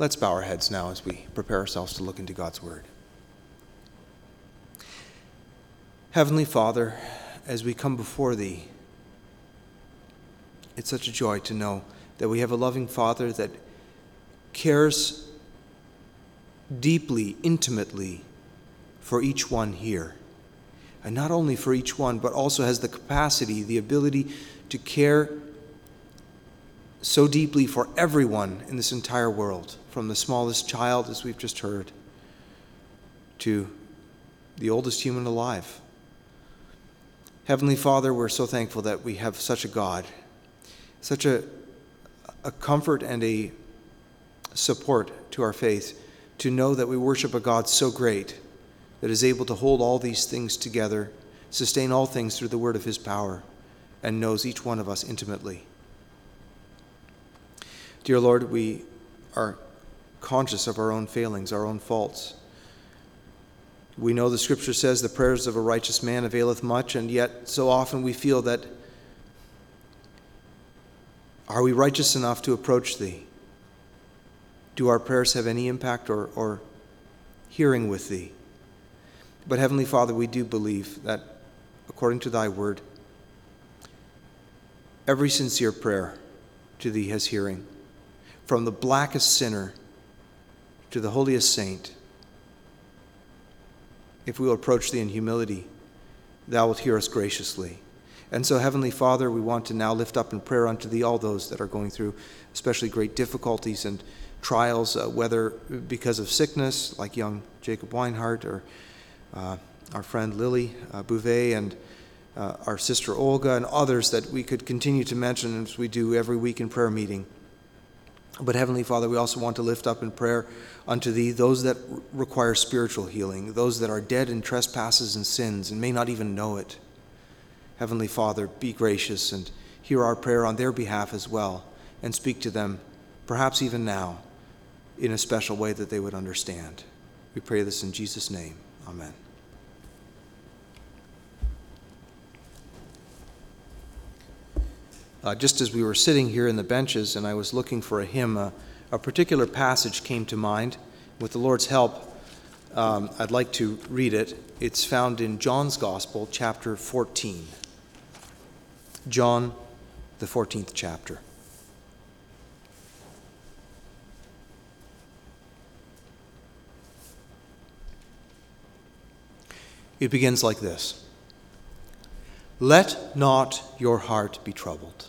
Let's bow our heads now as we prepare ourselves to look into God's Word. Heavenly Father, as we come before Thee, it's such a joy to know that we have a loving Father that cares deeply, intimately for each one here. And not only for each one, but also has the capacity, the ability to care so deeply for everyone in this entire world, from the smallest child, as we've just heard, to the oldest human alive. Heavenly Father, we're so thankful that we have such a God, such a, a comfort and a support to our faith to know that we worship a God so great that is able to hold all these things together, sustain all things through the word of his power, and knows each one of us intimately. Dear Lord, we are conscious of our own failings, our own faults. We know the scripture says the prayers of a righteous man availeth much, and yet so often we feel that are we righteous enough to approach thee? Do our prayers have any impact or, or hearing with thee? But Heavenly Father, we do believe that according to thy word, every sincere prayer to thee has hearing from the blackest sinner to the holiest saint. If we will approach thee in humility, thou wilt hear us graciously. And so, Heavenly Father, we want to now lift up in prayer unto thee all those that are going through especially great difficulties and trials, uh, whether because of sickness, like young Jacob Weinhardt, or uh, our friend Lily uh, Bouvet, and uh, our sister Olga, and others that we could continue to mention as we do every week in prayer meeting. But Heavenly Father, we also want to lift up in prayer unto Thee those that require spiritual healing, those that are dead in trespasses and sins and may not even know it. Heavenly Father, be gracious and hear our prayer on their behalf as well, and speak to them, perhaps even now, in a special way that they would understand. We pray this in Jesus' name. Amen. Uh, just as we were sitting here in the benches and I was looking for a hymn, uh, a particular passage came to mind. With the Lord's help, um, I'd like to read it. It's found in John's Gospel, chapter 14. John, the 14th chapter. It begins like this Let not your heart be troubled.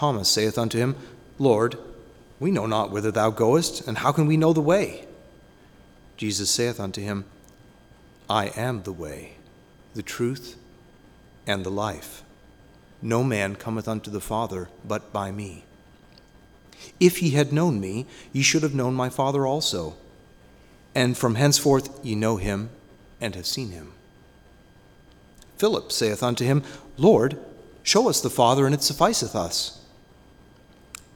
Thomas saith unto him, Lord, we know not whither thou goest, and how can we know the way? Jesus saith unto him, I am the way, the truth, and the life. No man cometh unto the Father but by me. If ye had known me, ye should have known my Father also. And from henceforth ye know him and have seen him. Philip saith unto him, Lord, show us the Father, and it sufficeth us.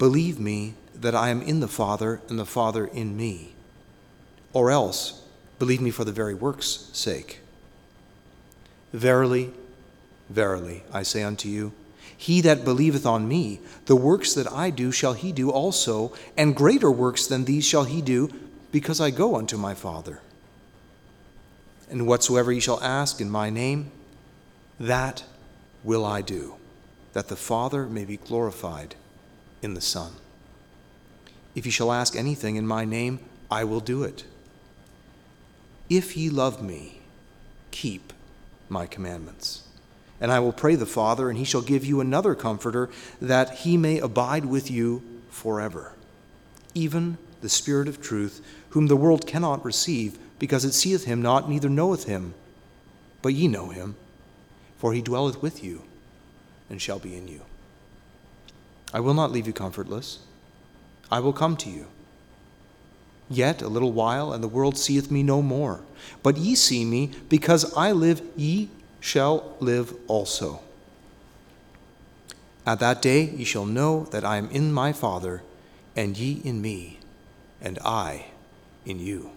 Believe me that I am in the Father and the Father in me. Or else, believe me for the very work's sake. Verily, verily, I say unto you, he that believeth on me, the works that I do shall he do also, and greater works than these shall he do, because I go unto my Father. And whatsoever ye shall ask in my name, that will I do, that the Father may be glorified in the Son. If ye shall ask anything in my name, I will do it. If ye love me, keep my commandments. And I will pray the Father, and he shall give you another comforter, that he may abide with you forever. Even the Spirit of truth, whom the world cannot receive, because it seeth him not, neither knoweth him. But ye know him, for he dwelleth with you, and shall be in you. I will not leave you comfortless. I will come to you. Yet a little while, and the world seeth me no more. But ye see me, because I live, ye shall live also. At that day ye shall know that I am in my Father, and ye in me, and I in you.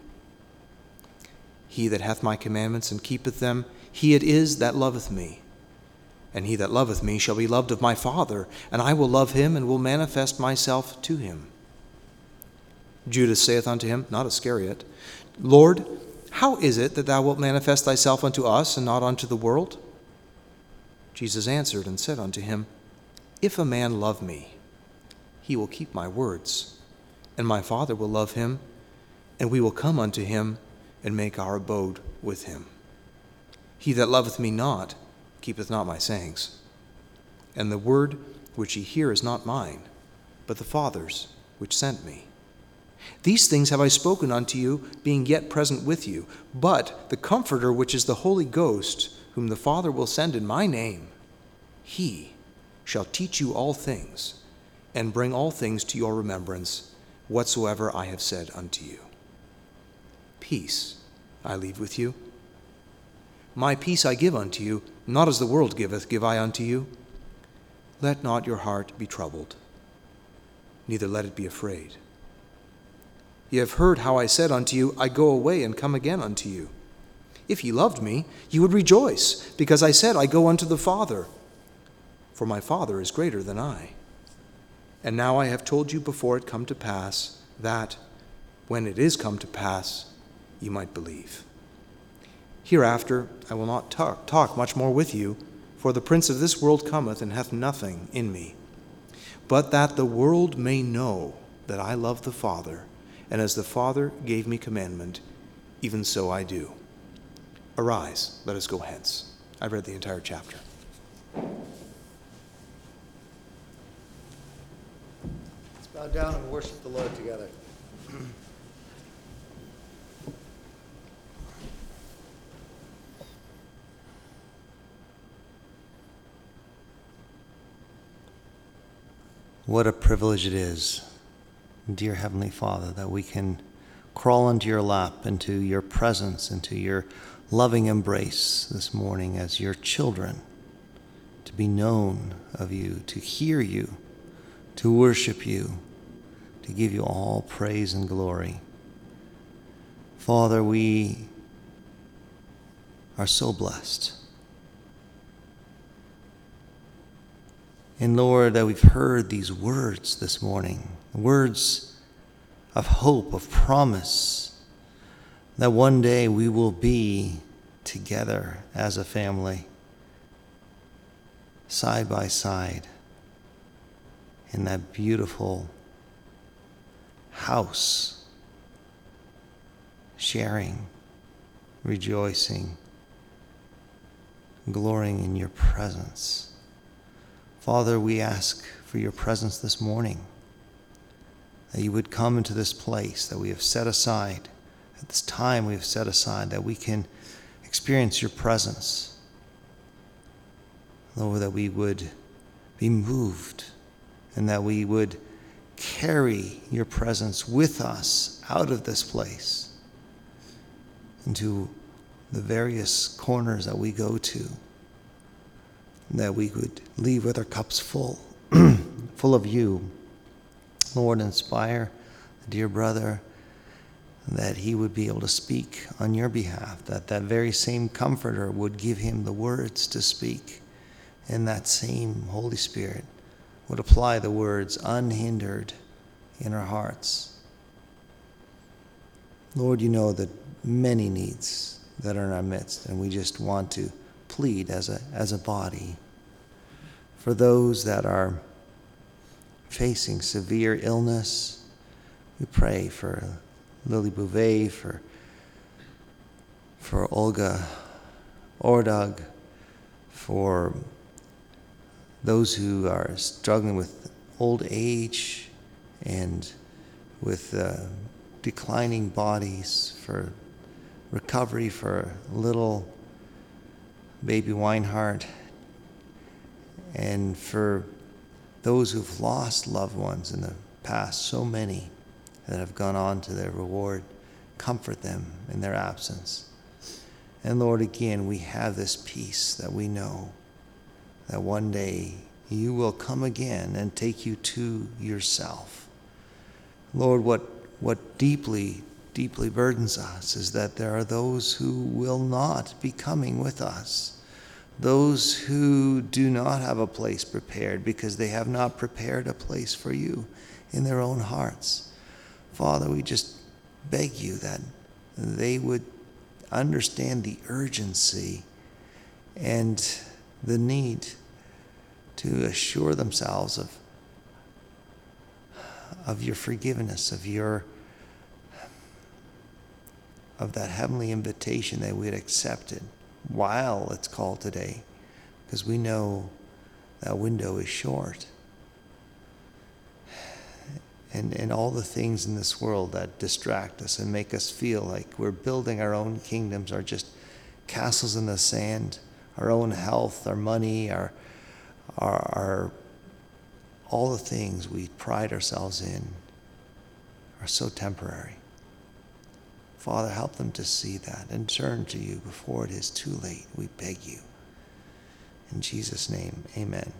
He that hath my commandments and keepeth them, he it is that loveth me. And he that loveth me shall be loved of my Father, and I will love him and will manifest myself to him. Judas saith unto him, not Iscariot, Lord, how is it that thou wilt manifest thyself unto us and not unto the world? Jesus answered and said unto him, If a man love me, he will keep my words, and my Father will love him, and we will come unto him and make our abode with him. He that loveth me not keepeth not my sayings. And the word which ye hear is not mine, but the Father's which sent me. These things have I spoken unto you, being yet present with you. But the Comforter, which is the Holy Ghost, whom the Father will send in my name, he shall teach you all things, and bring all things to your remembrance, whatsoever I have said unto you. Peace I leave with you. My peace I give unto you, not as the world giveth, give I unto you. Let not your heart be troubled, neither let it be afraid. Ye have heard how I said unto you, I go away and come again unto you. If ye loved me, ye would rejoice, because I said, I go unto the Father. For my Father is greater than I. And now I have told you before it come to pass, that, when it is come to pass, ye might believe. Hereafter I will not talk, talk much more with you, for the prince of this world cometh and hath nothing in me. But that the world may know that I love the Father, and as the Father gave me commandment, even so I do. Arise, let us go hence. I read the entire chapter. Let's bow down and worship the Lord together. What a privilege it is dear Heavenly Father, that we can crawl into your lap, into your presence, into your loving embrace this morning as your children, to be known of you, to hear you, to worship you, to give you all praise and glory. Father, we are so blessed. And Lord, that we've heard these words this morning words of hope, of promise, that one day we will be together as a family, side by side, in that beautiful house, sharing, rejoicing, glorying in your presence. Father, we ask for your presence this morning that you would come into this place that we have set aside, at this time we have set aside, that we can experience your presence. Lord, that we would be moved and that we would carry your presence with us out of this place into the various corners that we go to, that we would leave with our cups full, full of you. Lord, inspire dear brother that he would be able to speak on your behalf, that that very same comforter would give him the words to speak, and that same Holy Spirit would apply the words unhindered in our hearts. Lord, you know the many needs that are in our midst, and we just want to plead as a, as a body for those that are facing severe illness, We pray for Lily Bouvet, for, for Olga Ordog, for those who are struggling with old age and with uh, declining bodies, for recovery for little baby Weinhardt, and for those who've lost loved ones in the past, so many that have gone on to their reward. Comfort them in their absence. And Lord, again, we have this peace that we know that one day you will come again and take you to yourself. Lord, what, what deeply, deeply burdens us is that there are those who will not be coming with us, those who do not have a place prepared because they have not prepared a place for you in their own hearts. Father, we just beg you that they would understand the urgency and the need to assure themselves of, of your forgiveness, of your of that heavenly invitation that we had accepted while it's called today, because we know that window is short. And, and all the things in this world that distract us and make us feel like we're building our own kingdoms are just castles in the sand, our own health, our money, our, our, our all the things we pride ourselves in are so temporary. Father, help them to see that and turn to you before it is too late. We beg you. In Jesus' name, amen.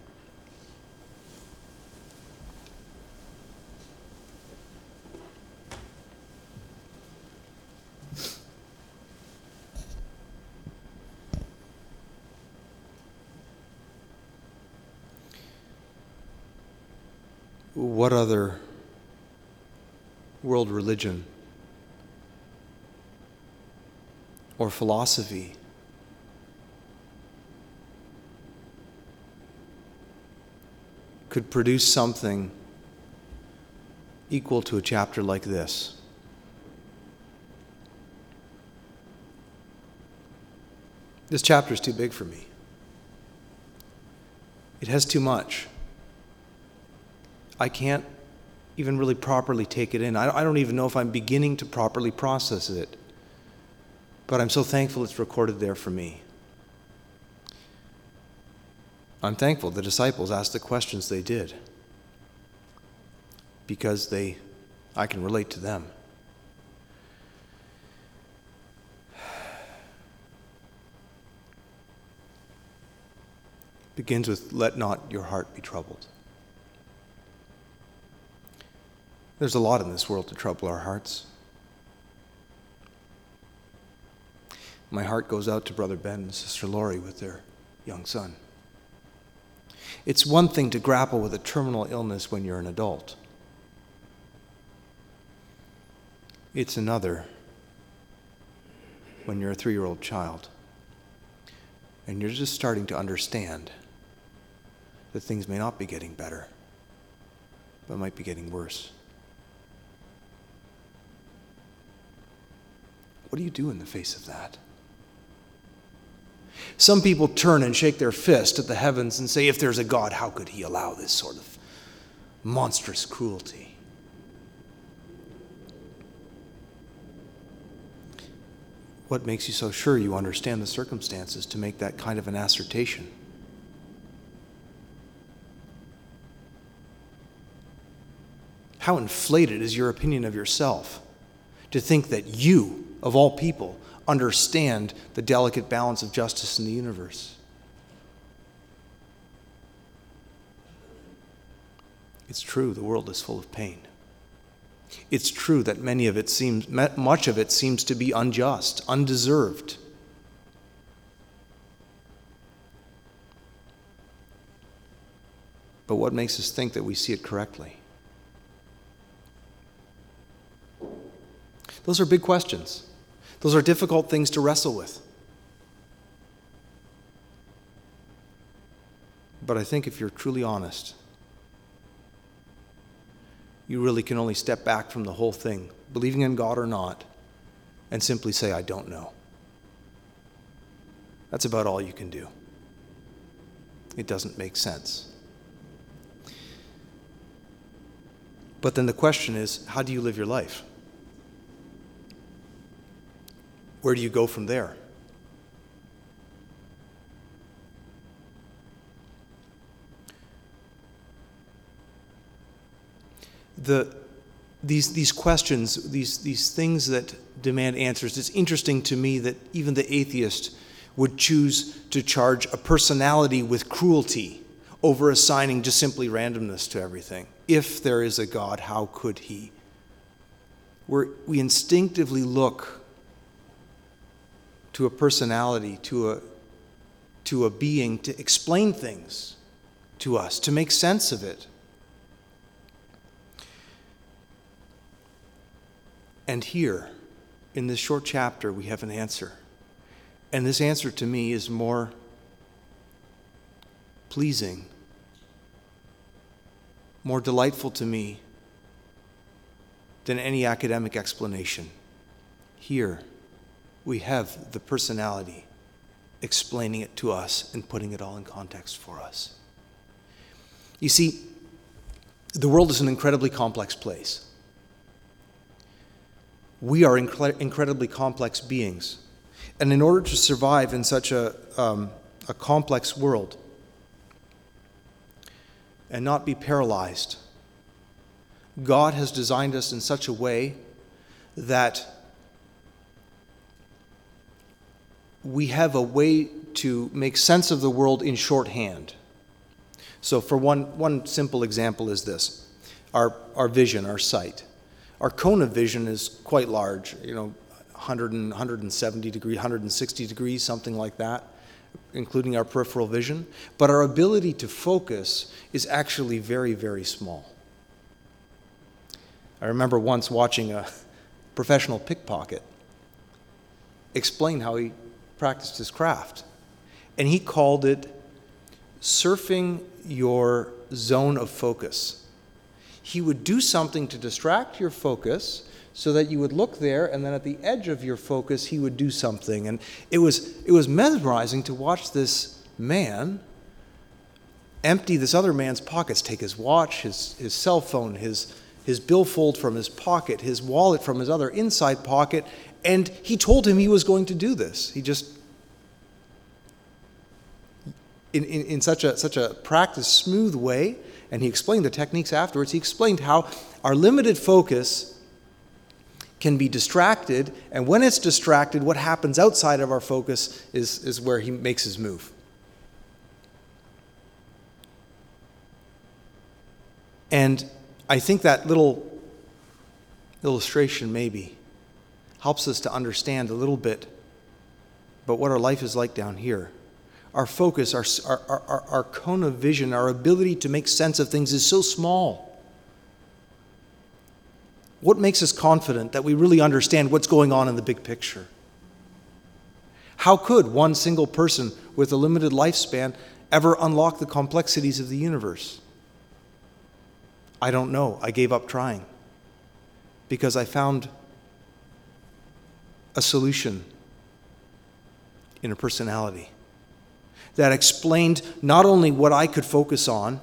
What other world religion or philosophy could produce something equal to a chapter like this? This chapter is too big for me. It has too much. I can't even really properly take it in. I don't even know if I'm beginning to properly process it. But I'm so thankful it's recorded there for me. I'm thankful the disciples asked the questions they did because they I can relate to them. Begins with let not your heart be troubled. There's a lot in this world to trouble our hearts. My heart goes out to Brother Ben and Sister Lori with their young son. It's one thing to grapple with a terminal illness when you're an adult, it's another when you're a three year old child and you're just starting to understand that things may not be getting better, but might be getting worse. What do you do in the face of that? Some people turn and shake their fist at the heavens and say, if there's a God, how could he allow this sort of monstrous cruelty? What makes you so sure you understand the circumstances to make that kind of an assertion? How inflated is your opinion of yourself to think that you of all people, understand the delicate balance of justice in the universe. It's true, the world is full of pain. It's true that many of it seems, much of it seems to be unjust, undeserved. But what makes us think that we see it correctly? Those are big questions. Those are difficult things to wrestle with. But I think if you're truly honest, you really can only step back from the whole thing, believing in God or not, and simply say, I don't know. That's about all you can do. It doesn't make sense. But then the question is how do you live your life? Where do you go from there? The, these, these questions, these, these things that demand answers, it's interesting to me that even the atheist would choose to charge a personality with cruelty over assigning just simply randomness to everything. If there is a God, how could he? We're, we instinctively look to a personality, to a, to a being to explain things to us, to make sense of it. And here, in this short chapter, we have an answer. And this answer to me is more pleasing, more delightful to me than any academic explanation. Here, we have the personality explaining it to us and putting it all in context for us. You see, the world is an incredibly complex place. We are incre- incredibly complex beings. And in order to survive in such a, um, a complex world and not be paralyzed, God has designed us in such a way that we have a way to make sense of the world in shorthand. So, for one, one simple example is this our, our vision, our sight. Our cone of vision is quite large, you know, 100 and 170 degrees, 160 degrees, something like that, including our peripheral vision. But our ability to focus is actually very, very small. I remember once watching a professional pickpocket explain how he practiced his craft. And he called it surfing your zone of focus. He would do something to distract your focus so that you would look there and then at the edge of your focus he would do something and it was it was mesmerizing to watch this man empty this other man's pockets take his watch his his cell phone his his billfold from his pocket his wallet from his other inside pocket and he told him he was going to do this. He just, in, in, in such, a, such a practiced, smooth way, and he explained the techniques afterwards. He explained how our limited focus can be distracted, and when it's distracted, what happens outside of our focus is, is where he makes his move. And I think that little illustration, maybe, helps us to understand a little bit about what our life is like down here. Our focus, our, our, our, our cone of vision, our ability to make sense of things is so small. What makes us confident that we really understand what's going on in the big picture? How could one single person with a limited lifespan ever unlock the complexities of the universe? I don't know. I gave up trying because I found a solution in a personality that explained not only what I could focus on,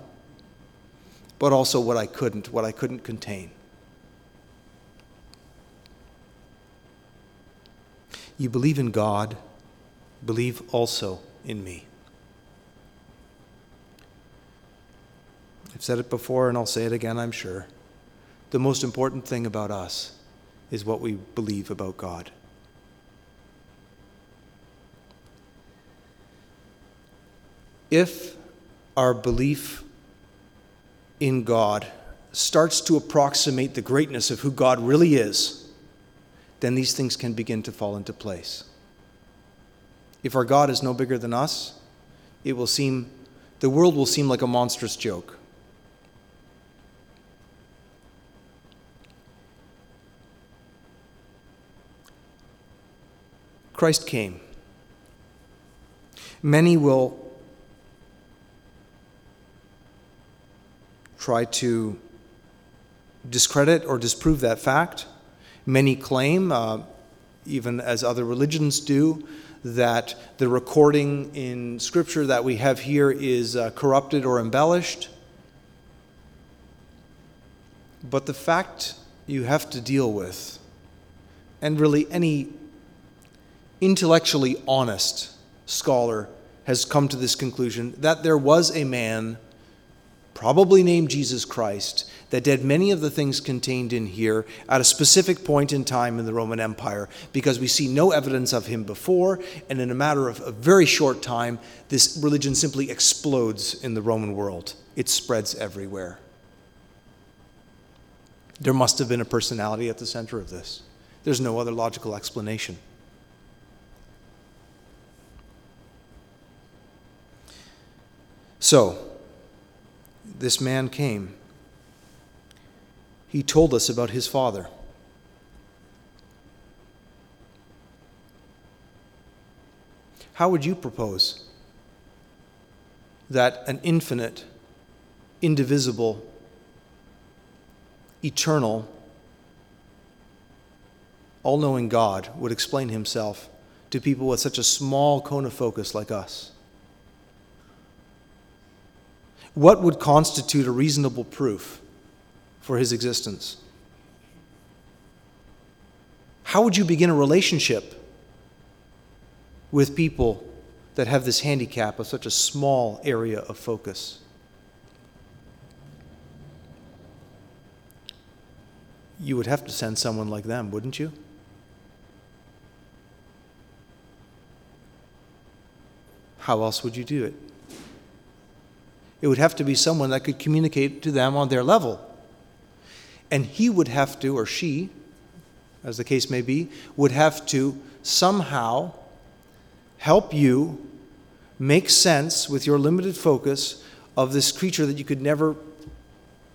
but also what I couldn't, what I couldn't contain. You believe in God, believe also in me. I've said it before and I'll say it again, I'm sure. The most important thing about us is what we believe about God. If our belief in God starts to approximate the greatness of who God really is, then these things can begin to fall into place. If our God is no bigger than us, it will seem the world will seem like a monstrous joke. Christ came. Many will try to discredit or disprove that fact. Many claim, uh, even as other religions do, that the recording in Scripture that we have here is uh, corrupted or embellished. But the fact you have to deal with, and really any intellectually honest scholar has come to this conclusion, that there was a man, probably named Jesus Christ, that did many of the things contained in here at a specific point in time in the Roman Empire because we see no evidence of him before, and in a matter of a very short time, this religion simply explodes in the Roman world. It spreads everywhere. There must have been a personality at the center of this. There's no other logical explanation. So, this man came he told us about his Father. How would you propose that an infinite, indivisible, eternal, all knowing God would explain himself to people with such a small cone of focus like us? What would constitute a reasonable proof for his existence? How would you begin a relationship with people that have this handicap of such a small area of focus? You would have to send someone like them, wouldn't you? How else would you do it? It would have to be someone that could communicate to them on their level. And he would have to, or she, as the case may be, would have to somehow help you make sense with your limited focus of this creature that you could never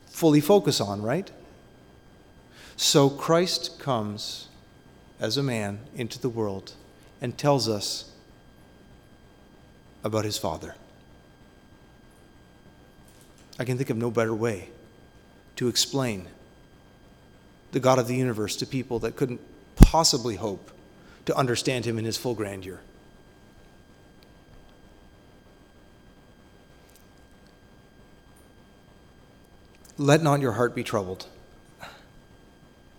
fully focus on, right? So Christ comes as a man into the world and tells us about his Father. I can think of no better way to explain the God of the universe to people that couldn't possibly hope to understand him in his full grandeur. Let not your heart be troubled.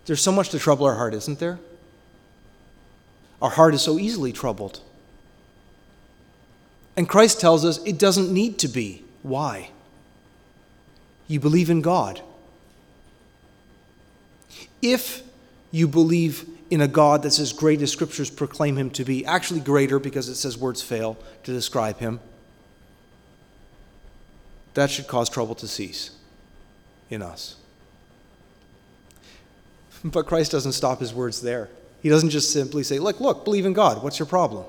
There's so much to trouble our heart, isn't there? Our heart is so easily troubled. And Christ tells us it doesn't need to be. Why? You believe in God. If you believe in a God that's as great as scriptures proclaim him to be, actually greater because it says words fail to describe him, that should cause trouble to cease in us. But Christ doesn't stop his words there. He doesn't just simply say, Look, look, believe in God. What's your problem?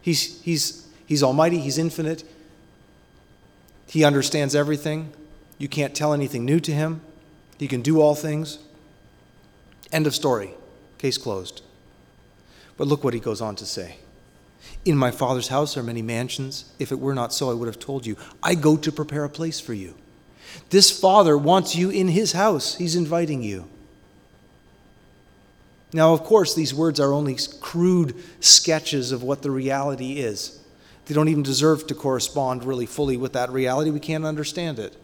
He's, he's, he's almighty, he's infinite, he understands everything. You can't tell anything new to him, he can do all things. End of story. Case closed. But look what he goes on to say. In my Father's house are many mansions. If it were not so, I would have told you. I go to prepare a place for you. This Father wants you in his house, he's inviting you. Now, of course, these words are only crude sketches of what the reality is. They don't even deserve to correspond really fully with that reality. We can't understand it.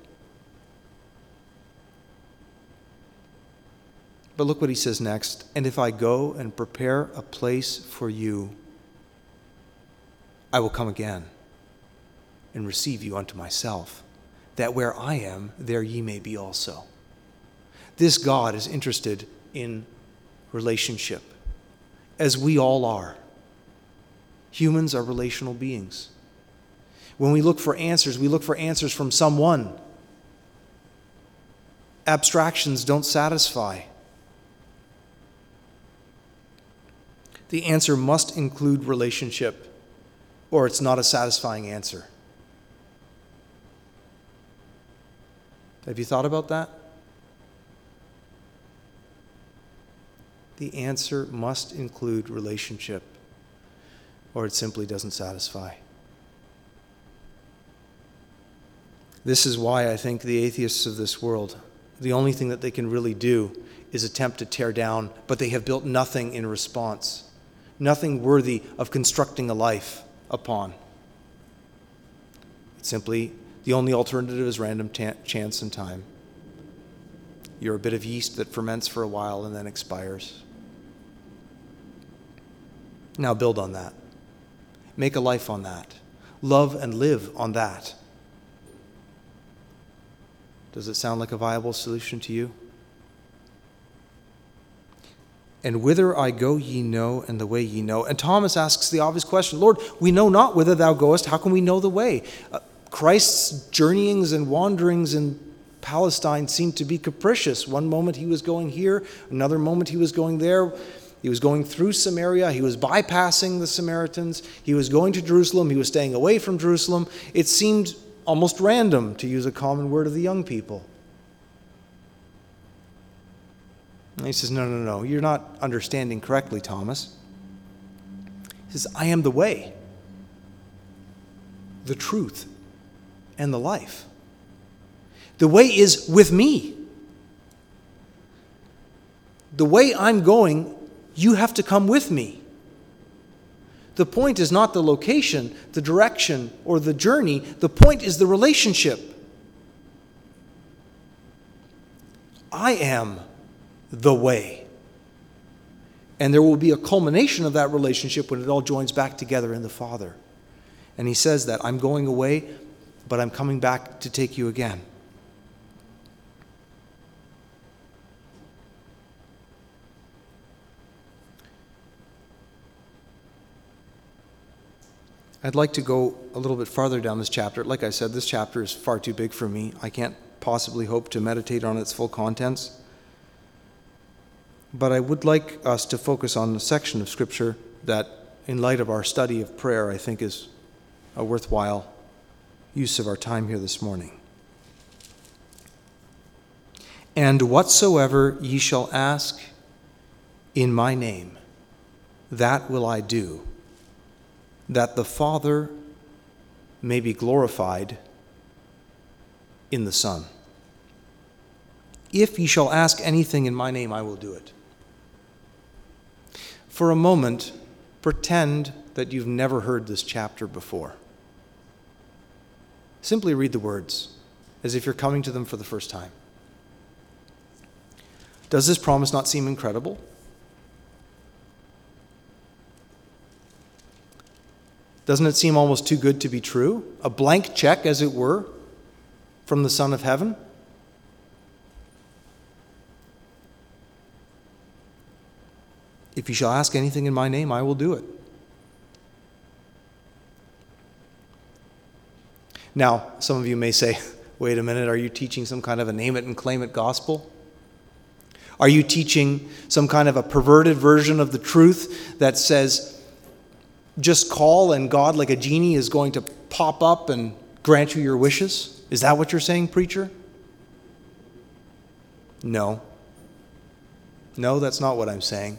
But look what he says next. And if I go and prepare a place for you, I will come again and receive you unto myself, that where I am, there ye may be also. This God is interested in relationship, as we all are. Humans are relational beings. When we look for answers, we look for answers from someone. Abstractions don't satisfy. The answer must include relationship, or it's not a satisfying answer. Have you thought about that? The answer must include relationship, or it simply doesn't satisfy. This is why I think the atheists of this world the only thing that they can really do is attempt to tear down, but they have built nothing in response, nothing worthy of constructing a life upon. It's simply the only alternative is random ta- chance and time. You're a bit of yeast that ferments for a while and then expires. Now build on that. Make a life on that. Love and live on that. Does it sound like a viable solution to you? And whither I go, ye know, and the way ye know. And Thomas asks the obvious question Lord, we know not whither thou goest. How can we know the way? Uh, Christ's journeyings and wanderings in Palestine seemed to be capricious. One moment he was going here, another moment he was going there. He was going through Samaria. He was bypassing the Samaritans. He was going to Jerusalem. He was staying away from Jerusalem. It seemed almost random, to use a common word of the young people. And he says, No, no, no, you're not understanding correctly, Thomas. He says, I am the way, the truth, and the life. The way is with me. The way I'm going, you have to come with me. The point is not the location, the direction, or the journey. The point is the relationship. I am the way. And there will be a culmination of that relationship when it all joins back together in the Father. And he says that I'm going away, but I'm coming back to take you again. I'd like to go a little bit farther down this chapter. Like I said, this chapter is far too big for me. I can't possibly hope to meditate on its full contents. But I would like us to focus on a section of Scripture that, in light of our study of prayer, I think is a worthwhile use of our time here this morning. And whatsoever ye shall ask in my name, that will I do that the Father may be glorified in the Son. If ye shall ask anything in my name, I will do it. For a moment, pretend that you've never heard this chapter before. Simply read the words as if you're coming to them for the first time. Does this promise not seem incredible? Doesn't it seem almost too good to be true? A blank check, as it were, from the Son of Heaven? If you shall ask anything in my name, I will do it. Now, some of you may say, wait a minute, are you teaching some kind of a name it and claim it gospel? Are you teaching some kind of a perverted version of the truth that says, just call and God, like a genie, is going to pop up and grant you your wishes? Is that what you're saying, preacher? No. No, that's not what I'm saying.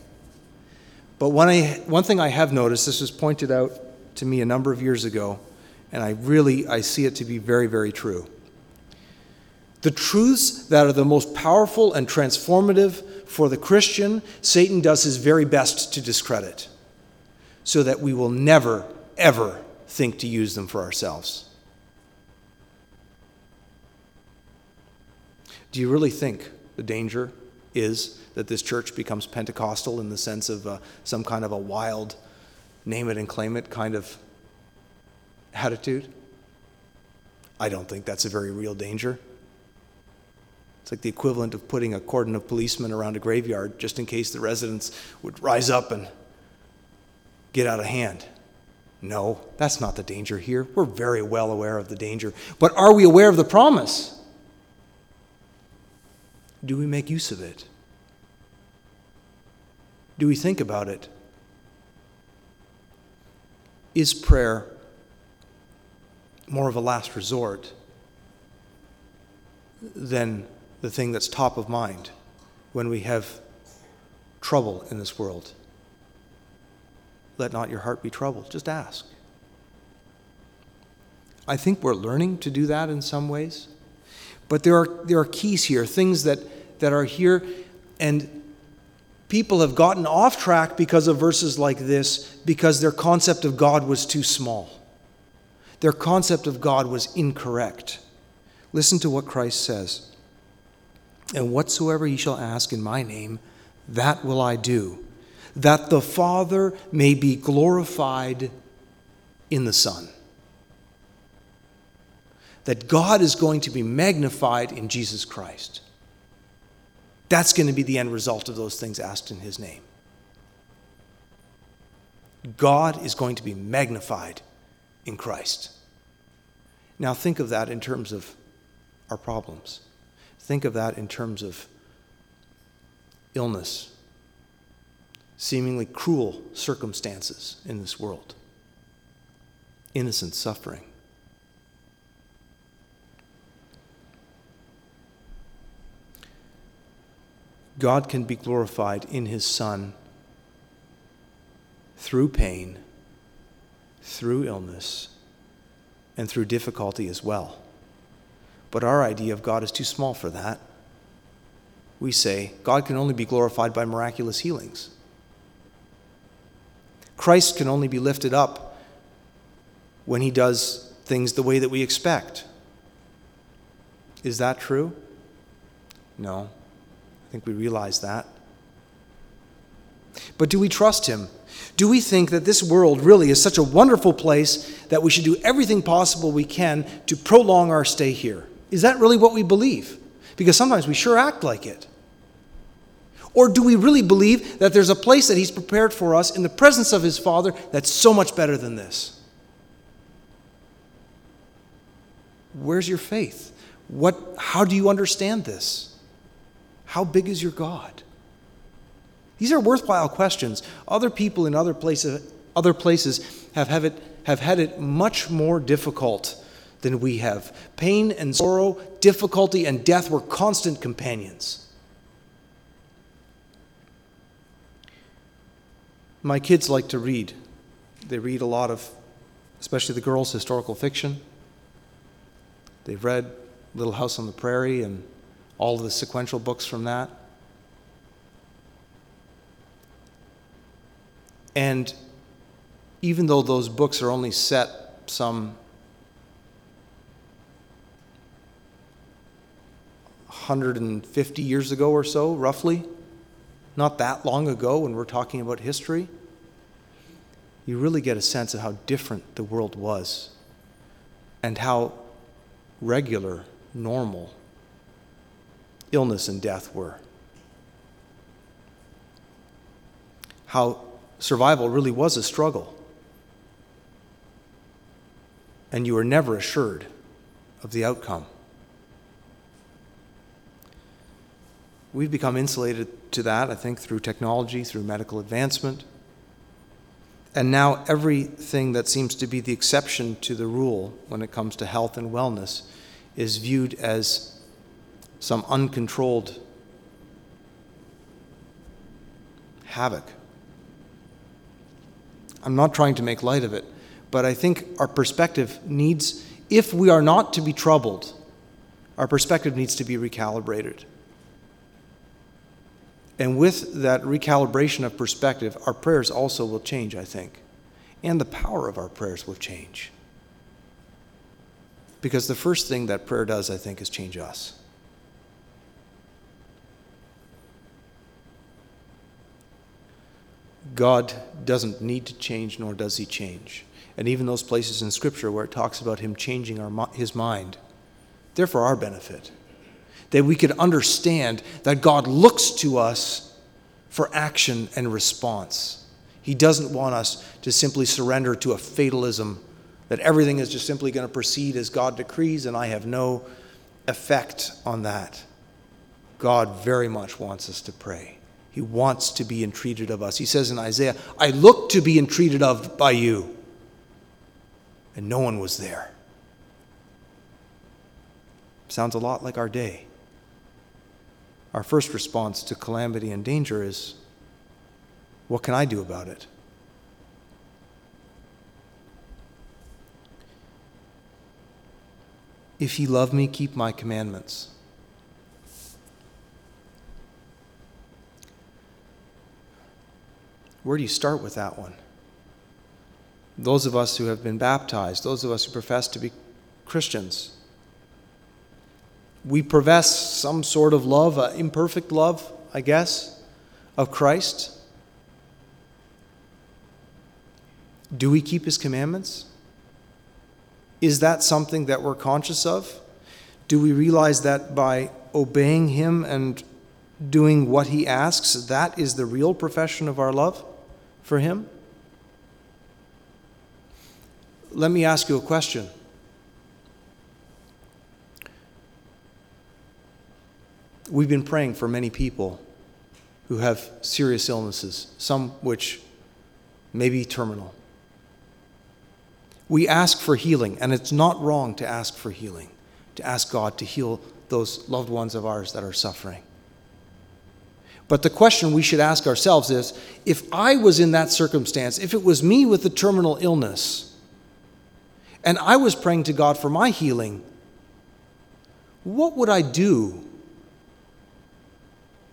But one, I, one thing I have noticed, this was pointed out to me a number of years ago, and I really I see it to be very, very true. The truths that are the most powerful and transformative for the Christian, Satan does his very best to discredit so that we will never, ever think to use them for ourselves. Do you really think the danger is that this church becomes Pentecostal in the sense of uh, some kind of a wild, name it and claim it kind of attitude? I don't think that's a very real danger. It's like the equivalent of putting a cordon of policemen around a graveyard just in case the residents would rise up and get out of hand. No, that's not the danger here. We're very well aware of the danger. But are we aware of the promise? Do we make use of it? Do we think about it? Is prayer more of a last resort than the thing that's top of mind when we have trouble in this world? Let not your heart be troubled. Just ask. I think we're learning to do that in some ways. But there are, there are keys here, things that, that are here, and people have gotten off track because of verses like this because their concept of God was too small. Their concept of God was incorrect. Listen to what Christ says. And whatsoever ye shall ask in my name, that will I do, that the Father may be glorified in the Son. That God is going to be magnified in Jesus Christ. That's going to be the end result of those things asked in His name. God is going to be magnified in Christ. Now, think of that in terms of our problems. Think of that in terms of illness, seemingly cruel circumstances in this world, innocent suffering. God can be glorified in His Son through pain, through illness, and through difficulty as well. But our idea of God is too small for that. We say God can only be glorified by miraculous healings. Christ can only be lifted up when he does things the way that we expect. Is that true? No. Think we realize that. But do we trust him? Do we think that this world really is such a wonderful place that we should do everything possible we can to prolong our stay here? Is that really what we believe? Because sometimes we sure act like it. Or do we really believe that there's a place that He's prepared for us in the presence of His Father that's so much better than this? Where's your faith? What, how do you understand this? How big is your God? These are worthwhile questions. Other people in other places, other places have, have, it, have had it much more difficult than we have. Pain and sorrow, difficulty and death were constant companions. My kids like to read. They read a lot of, especially the girls, historical fiction. They've read Little House on the Prairie and all of the sequential books from that. And even though those books are only set some 150 years ago or so, roughly, not that long ago when we're talking about history, you really get a sense of how different the world was and how regular, normal illness and death were. How survival really was a struggle. And you were never assured of the outcome. We've become insulated to that, I think, through technology, through medical advancement. And now everything that seems to be the exception to the rule when it comes to health and wellness is viewed as some uncontrolled havoc. I'm not trying to make light of it, but I think our perspective needs, if we are not to be troubled, our perspective needs to be recalibrated. And with that recalibration of perspective, our prayers also will change, I think. And the power of our prayers will change. Because the first thing that prayer does, I think, is change us. God doesn't need to change, nor does he change. And even those places in Scripture where it talks about him changing our, his mind, they're for our benefit. That we could understand that God looks to us for action and response. He doesn't want us to simply surrender to a fatalism that everything is just simply going to proceed as God decrees, and I have no effect on that. God very much wants us to pray. He wants to be entreated of us. He says in Isaiah, I look to be entreated of by you. And no one was there. Sounds a lot like our day. Our first response to calamity and danger is, What can I do about it? If ye love me, keep my commandments. Where do you start with that one? Those of us who have been baptized, those of us who profess to be Christians, we profess some sort of love, uh, imperfect love, I guess, of Christ. Do we keep his commandments? Is that something that we're conscious of? Do we realize that by obeying him and doing what he asks, that is the real profession of our love for him? Let me ask you a question. We've been praying for many people who have serious illnesses, some which may be terminal. We ask for healing, and it's not wrong to ask for healing, to ask God to heal those loved ones of ours that are suffering. But the question we should ask ourselves is if I was in that circumstance, if it was me with a terminal illness, and I was praying to God for my healing, what would I do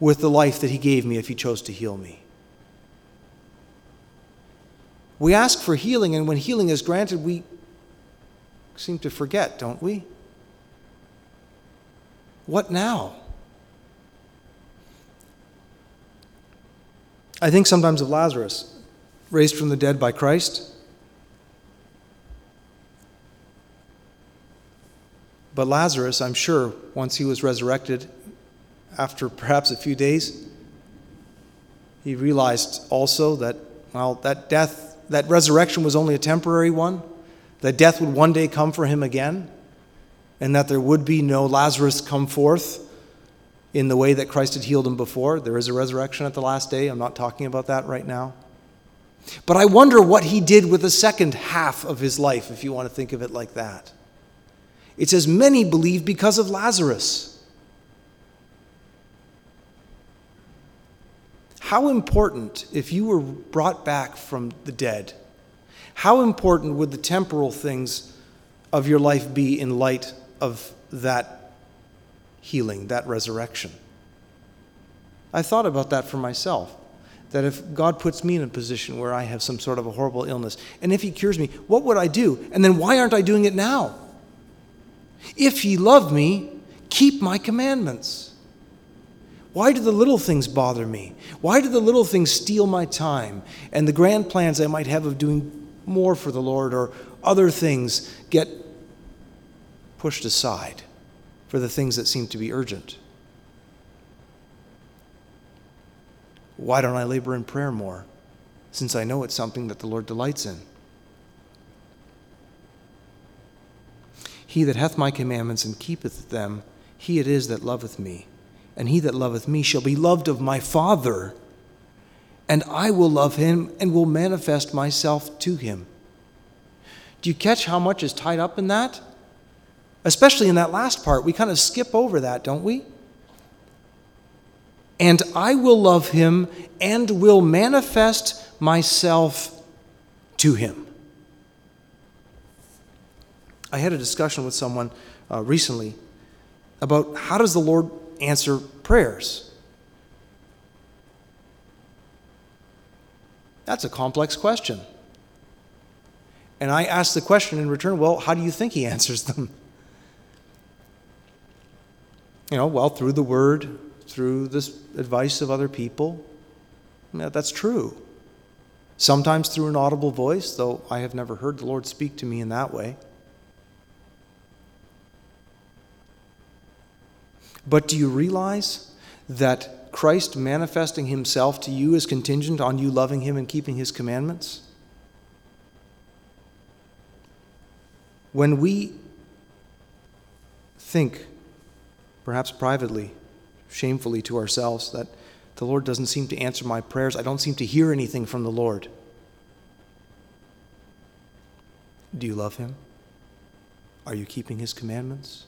with the life that He gave me if He chose to heal me? We ask for healing, and when healing is granted, we seem to forget, don't we? What now? I think sometimes of Lazarus, raised from the dead by Christ. But Lazarus, I'm sure, once he was resurrected, after perhaps a few days, he realized also that, well, that death, that resurrection was only a temporary one, that death would one day come for him again, and that there would be no Lazarus come forth in the way that Christ had healed him before. There is a resurrection at the last day. I'm not talking about that right now. But I wonder what he did with the second half of his life, if you want to think of it like that. It says, Many believed because of Lazarus. How important, if you were brought back from the dead, how important would the temporal things of your life be in light of that healing, that resurrection? I thought about that for myself. That if God puts me in a position where I have some sort of a horrible illness, and if He cures me, what would I do? And then why aren't I doing it now? If He loved me, keep my commandments. Why do the little things bother me? Why do the little things steal my time? And the grand plans I might have of doing more for the Lord or other things get pushed aside for the things that seem to be urgent? Why don't I labor in prayer more, since I know it's something that the Lord delights in? He that hath my commandments and keepeth them, he it is that loveth me. And he that loveth me shall be loved of my Father, and I will love him and will manifest myself to him. Do you catch how much is tied up in that? Especially in that last part. We kind of skip over that, don't we? And I will love him and will manifest myself to him. I had a discussion with someone uh, recently about how does the Lord answer prayers? That's a complex question. And I asked the question in return, well, how do you think he answers them? You know, well, through the word, through the advice of other people. Yeah, that's true. Sometimes through an audible voice, though I have never heard the Lord speak to me in that way. But do you realize that Christ manifesting himself to you is contingent on you loving him and keeping his commandments? When we think, perhaps privately, shamefully to ourselves, that the Lord doesn't seem to answer my prayers, I don't seem to hear anything from the Lord. Do you love him? Are you keeping his commandments?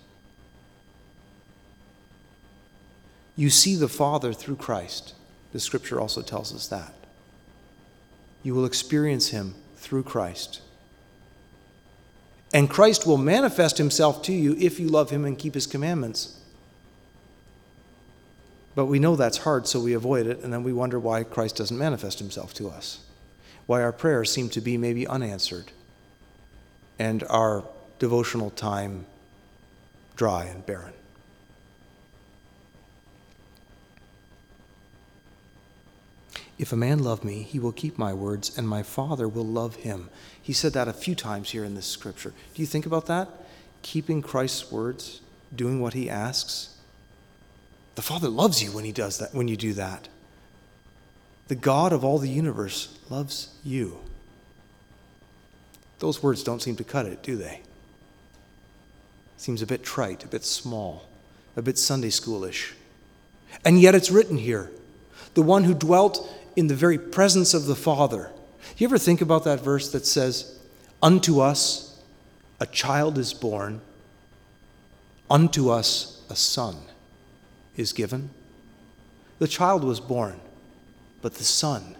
You see the Father through Christ. The scripture also tells us that. You will experience him through Christ. And Christ will manifest himself to you if you love him and keep his commandments. But we know that's hard, so we avoid it, and then we wonder why Christ doesn't manifest himself to us. Why our prayers seem to be maybe unanswered, and our devotional time dry and barren. If a man love me, he will keep my words, and my Father will love him. He said that a few times here in this scripture. Do you think about that? Keeping Christ's words, doing what he asks. The Father loves you when he does that, when you do that. The God of all the universe loves you. Those words don't seem to cut it, do they? Seems a bit trite, a bit small, a bit Sunday schoolish. And yet it's written here. The one who dwelt in the very presence of the Father. You ever think about that verse that says, Unto us a child is born, unto us a son is given? The child was born, but the son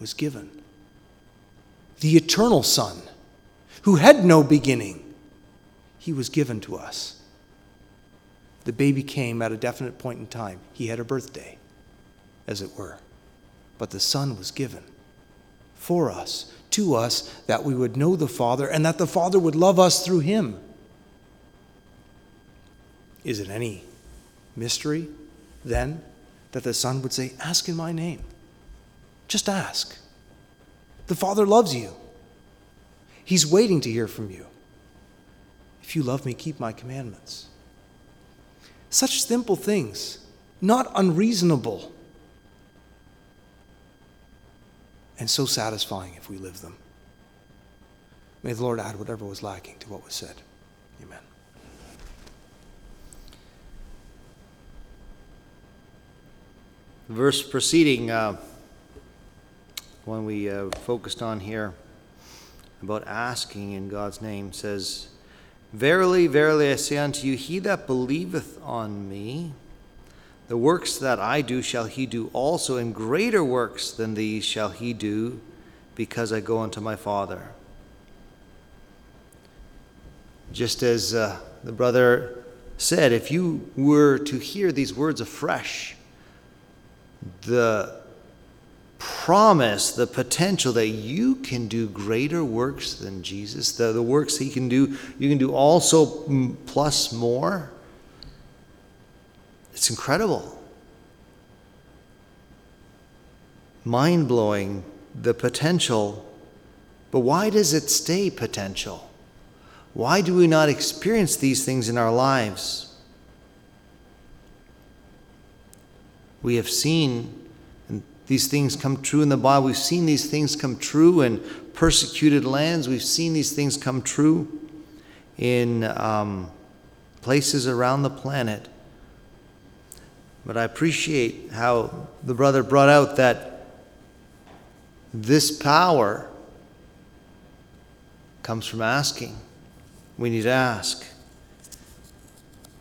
was given. The eternal Son, who had no beginning, he was given to us. The baby came at a definite point in time. He had a birthday, as it were but the Son was given for us, to us, that we would know the Father and that the Father would love us through him. Is it any mystery then that the Son would say, Ask in my name? Just ask. The Father loves you, He's waiting to hear from you. If you love me, keep my commandments. Such simple things, not unreasonable. and so satisfying if we live them. May the Lord add whatever was lacking to what was said. Amen. The verse preceding, uh, one we uh, focused on here about asking in God's name says, Verily, verily, I say unto you, he that believeth on me, the works that I do shall he do also, and greater works than these shall he do, because I go unto my Father. Just as uh, the brother said, if you were to hear these words afresh, the promise, the potential that you can do greater works than Jesus, the, the works he can do, you can do also plus more it's incredible. Mind blowing, the potential. But why does it stay potential? Why do we not experience these things in our lives? We have seen these things come true in the Bible. We've seen these things come true in persecuted lands. We've seen these things come true in um, places around the planet. But I appreciate how the brother brought out that this power comes from asking. We need to ask.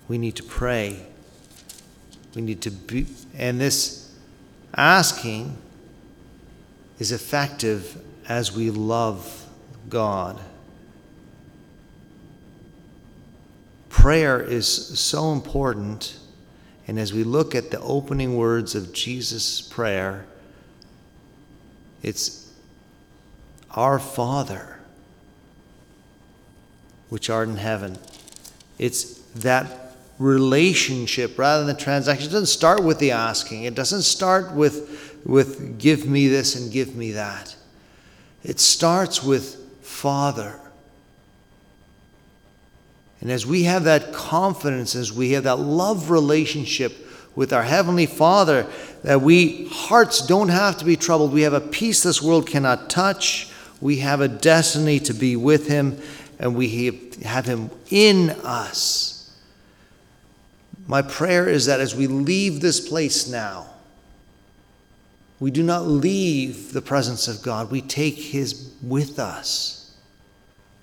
We need to pray. We need to be, and this asking is effective as we love God. Prayer is so important and as we look at the opening words of Jesus' prayer, it's Our Father, which art in heaven. It's that relationship rather than the transaction. It doesn't start with the asking, it doesn't start with, with give me this and give me that. It starts with Father. And as we have that confidence, as we have that love relationship with our Heavenly Father, that we hearts don't have to be troubled. We have a peace this world cannot touch. We have a destiny to be with Him, and we have Him in us. My prayer is that as we leave this place now, we do not leave the presence of God, we take His with us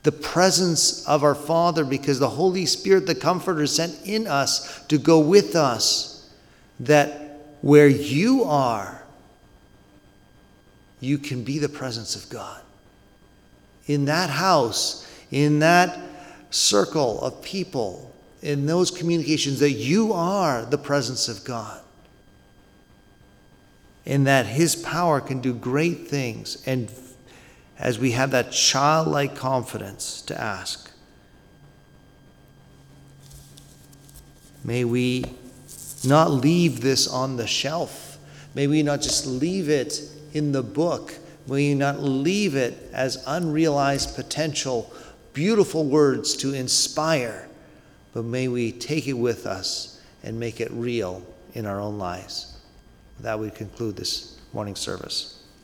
the presence of our Father because the Holy Spirit, the Comforter, sent in us to go with us. That where you are, you can be the presence of God. In that house, in that circle of people, in those communications, that you are the presence of God. And that His power can do great things. And as we have that childlike confidence to ask, may we not leave this on the shelf. May we not just leave it in the book. May we not leave it as unrealized potential, beautiful words to inspire, but may we take it with us and make it real in our own lives. With that, we conclude this morning service.